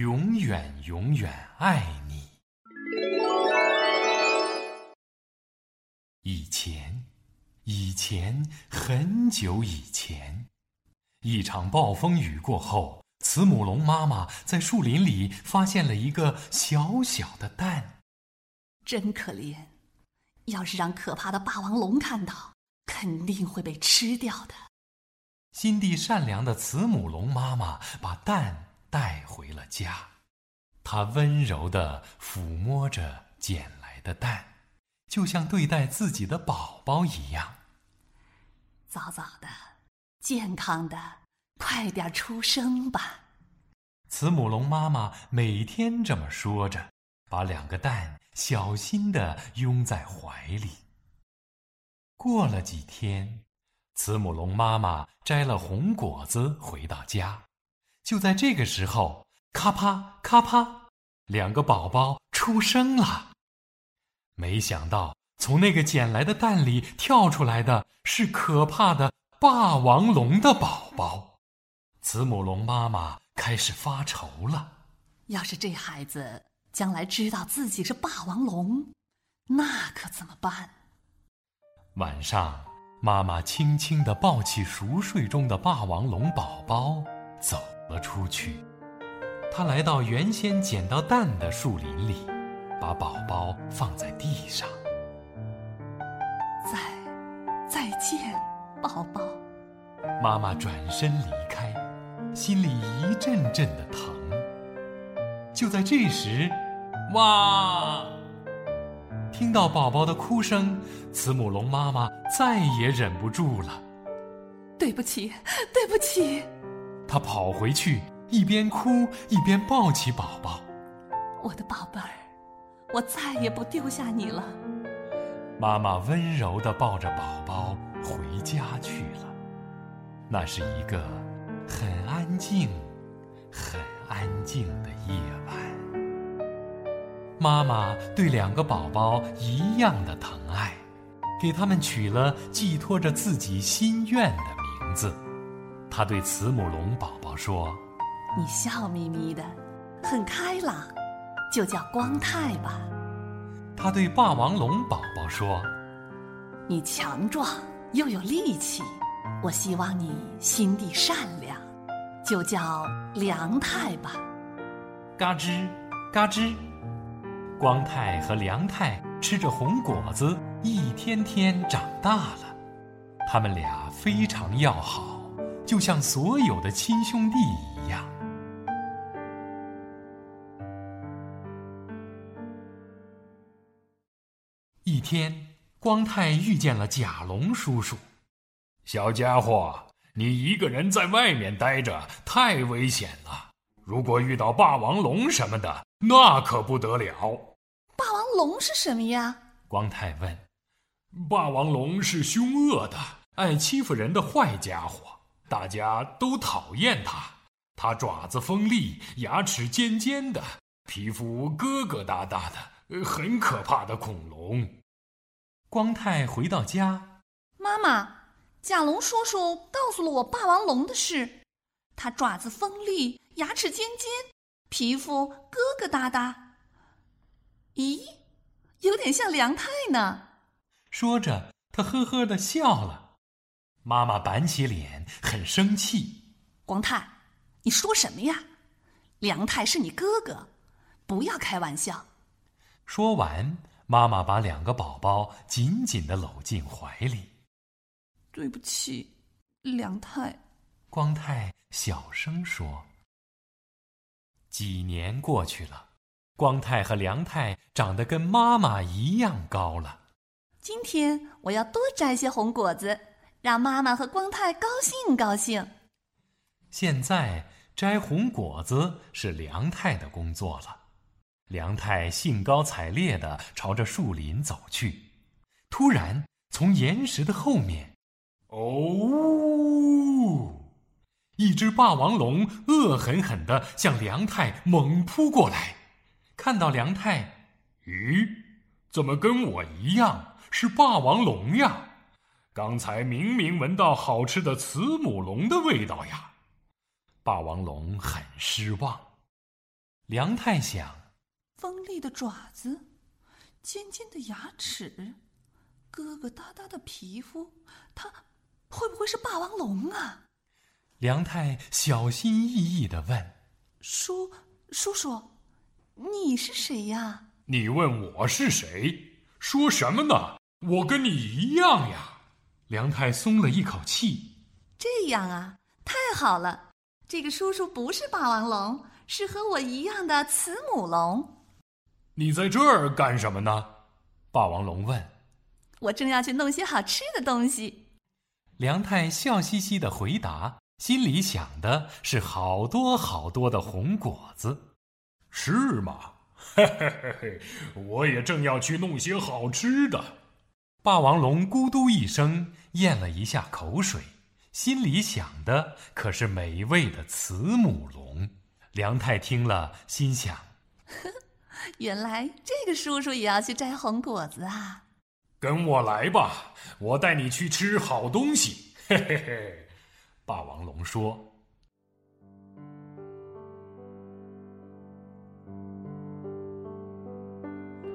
永远永远爱你。以前，以前，很久以前，一场暴风雨过后，慈母龙妈妈在树林里发现了一个小小的蛋。真可怜，要是让可怕的霸王龙看到，肯定会被吃掉的。心地善良的慈母龙妈妈把蛋带回了家，他温柔地抚摸着捡来的蛋，就像对待自己的宝宝一样。早早的，健康的，快点出生吧！慈母龙妈妈每天这么说着，把两个蛋小心地拥在怀里。过了几天。慈母龙妈妈摘了红果子回到家，就在这个时候，咔啪咔啪，两个宝宝出生了。没想到，从那个捡来的蛋里跳出来的是可怕的霸王龙的宝宝。慈母龙妈妈开始发愁了：要是这孩子将来知道自己是霸王龙，那可怎么办？晚上。妈妈轻轻地抱起熟睡中的霸王龙宝宝，走了出去。他来到原先捡到蛋的树林里，把宝宝放在地上。再再见，宝宝。妈妈转身离开，心里一阵阵的疼。就在这时，哇！听到宝宝的哭声，慈母龙妈妈再也忍不住了。对不起，对不起。她跑回去，一边哭一边抱起宝宝。我的宝贝儿，我再也不丢下你了。妈妈温柔地抱着宝宝回家去了。那是一个很安静、很安静的夜晚。妈妈对两个宝宝一样的疼爱，给他们取了寄托着自己心愿的名字。她对慈母龙宝宝说：“你笑眯眯的，很开朗，就叫光太吧。”他对霸王龙宝宝说：“你强壮又有力气，我希望你心地善良，就叫梁太吧。”嘎吱，嘎吱。光太和梁太吃着红果子，一天天长大了。他们俩非常要好，就像所有的亲兄弟一样。一天，光太遇见了甲龙叔叔。小家伙，你一个人在外面待着太危险了。如果遇到霸王龙什么的，那可不得了。霸王龙是什么呀？光太问。霸王龙是凶恶的、爱欺负人的坏家伙，大家都讨厌它。它爪子锋利，牙齿尖尖的，皮肤疙疙瘩瘩的，很可怕的恐龙。光太回到家，妈妈，甲龙叔叔告诉了我霸王龙的事。它爪子锋利，牙齿尖尖，皮肤疙疙瘩瘩。咦，有点像梁太呢。说着，他呵呵的笑了。妈妈板起脸，很生气。光太，你说什么呀？梁太是你哥哥，不要开玩笑。说完，妈妈把两个宝宝紧紧的搂进怀里。对不起，梁太。光太小声说。几年过去了。光太和梁太长得跟妈妈一样高了。今天我要多摘些红果子，让妈妈和光太高兴高兴。现在摘红果子是梁太的工作了。梁太兴高采烈地朝着树林走去，突然从岩石的后面，哦，一只霸王龙恶狠狠地向梁太猛扑过来。看到梁太，咦，怎么跟我一样是霸王龙呀？刚才明明闻到好吃的慈母龙的味道呀！霸王龙很失望。梁太想，锋利的爪子，尖尖的牙齿，疙疙瘩瘩的皮肤，它会不会是霸王龙啊？梁太小心翼翼的问：“叔叔叔，你是谁呀？”你问我是谁？说什么呢？我跟你一样呀。梁太松了一口气。这样啊，太好了。这个叔叔不是霸王龙，是和我一样的慈母龙。你在这儿干什么呢？霸王龙问。我正要去弄些好吃的东西。梁太笑嘻嘻的回答，心里想的是好多好多的红果子。是吗？嘿嘿嘿嘿，我也正要去弄些好吃的。霸王龙咕嘟一声咽了一下口水，心里想的可是美味的慈母龙。梁太听了，心想：呵 原来这个叔叔也要去摘红果子啊！跟我来吧，我带你去吃好东西。嘿嘿嘿，霸王龙说。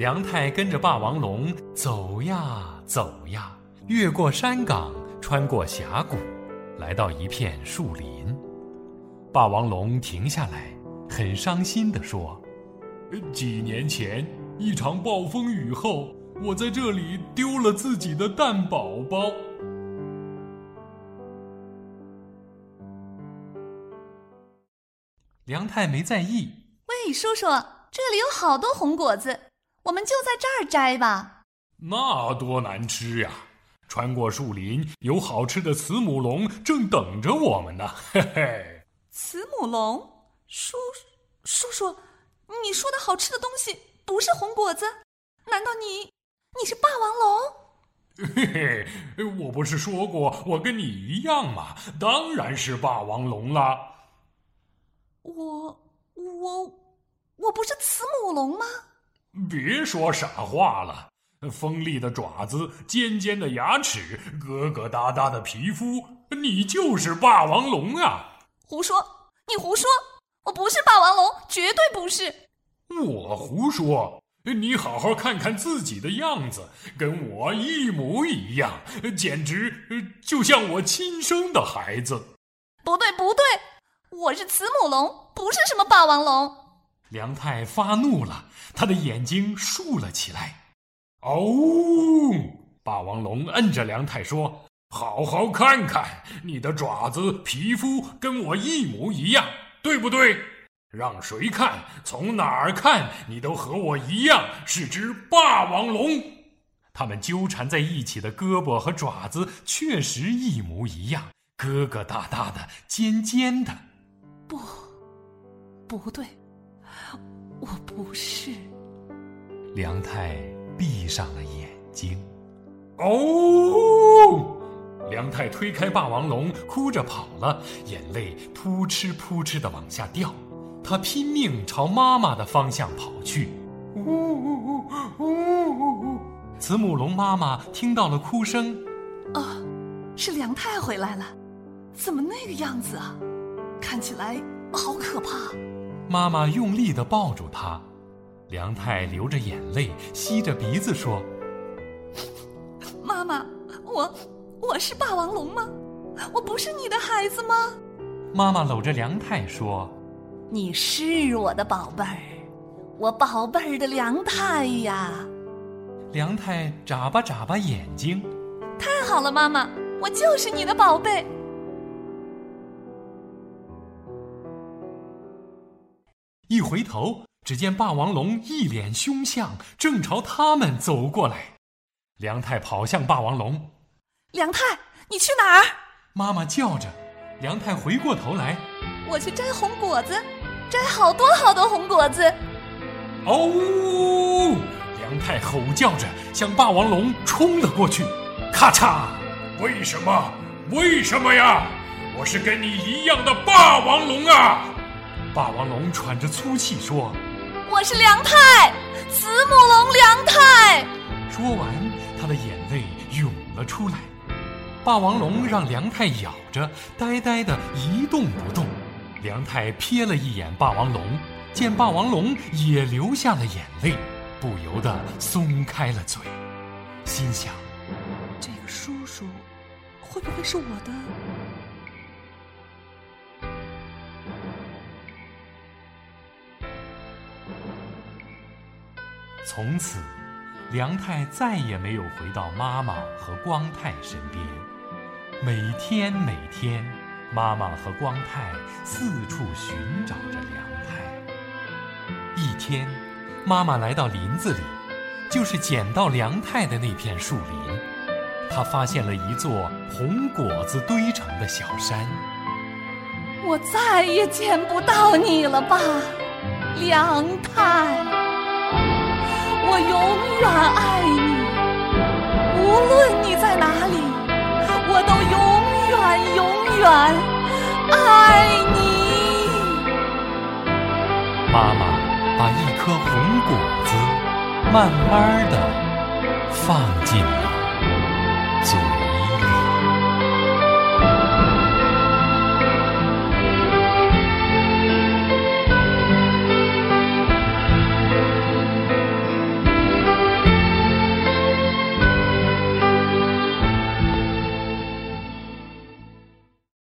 梁太跟着霸王龙走呀走呀，越过山岗，穿过峡谷，来到一片树林。霸王龙停下来，很伤心地说：“几年前一场暴风雨后，我在这里丢了自己的蛋宝宝。”梁太没在意。喂，叔叔，这里有好多红果子。我们就在这儿摘吧。那多难吃呀！穿过树林，有好吃的慈母龙正等着我们呢。嘿嘿，慈母龙，叔叔叔，你说的好吃的东西不是红果子？难道你你是霸王龙？嘿嘿，我不是说过我跟你一样吗？当然是霸王龙啦。我我我不是慈母龙吗？别说傻话了！锋利的爪子，尖尖的牙齿，疙疙瘩瘩的皮肤，你就是霸王龙啊！胡说！你胡说！我不是霸王龙，绝对不是！我胡说！你好好看看自己的样子，跟我一模一样，简直就像我亲生的孩子。不对，不对，我是慈母龙，不是什么霸王龙。梁太发怒了，他的眼睛竖了起来。哦，霸王龙摁着梁太说：“好好看看，你的爪子、皮肤跟我一模一样，对不对？让谁看，从哪儿看，你都和我一样是只霸王龙。”他们纠缠在一起的胳膊和爪子确实一模一样，疙疙瘩瘩的，尖尖的。不，不对。我不是。梁太闭上了眼睛。哦！梁太推开霸王龙，哭着跑了，眼泪扑哧扑哧的往下掉。他拼命朝妈妈的方向跑去。呜呜呜呜！慈母龙妈妈听到了哭声。啊，是梁太回来了，怎么那个样子啊？看起来好可怕。妈妈用力地抱住他，梁太流着眼泪，吸着鼻子说：“妈妈，我我是霸王龙吗？我不是你的孩子吗？”妈妈搂着梁太说：“你是我的宝贝儿，我宝贝儿的梁太呀。”梁太眨巴眨巴眼睛：“太好了，妈妈，我就是你的宝贝。”回头，只见霸王龙一脸凶相，正朝他们走过来。梁太跑向霸王龙：“梁太，你去哪儿？”妈妈叫着。梁太回过头来：“我去摘红果子，摘好多好多红果子。”哦！梁太吼叫着向霸王龙冲了过去。咔嚓！为什么？为什么呀？我是跟你一样的霸王龙啊！霸王龙喘着粗气说：“我是梁太，慈母龙梁太。”说完，他的眼泪涌了出来。霸王龙让梁太咬着，呆呆的一动不动。梁太瞥了一眼霸王龙，见霸王龙也流下了眼泪，不由得松开了嘴，心想：这个叔叔会不会是我的？从此，梁太再也没有回到妈妈和光太身边。每天每天，妈妈和光太四处寻找着梁太。一天，妈妈来到林子里，就是捡到梁太的那片树林。她发现了一座红果子堆成的小山。我再也见不到你了吧，梁太。我永远爱你，无论你在哪里，我都永远永远爱你。妈妈把一颗红果子慢慢的放进了嘴。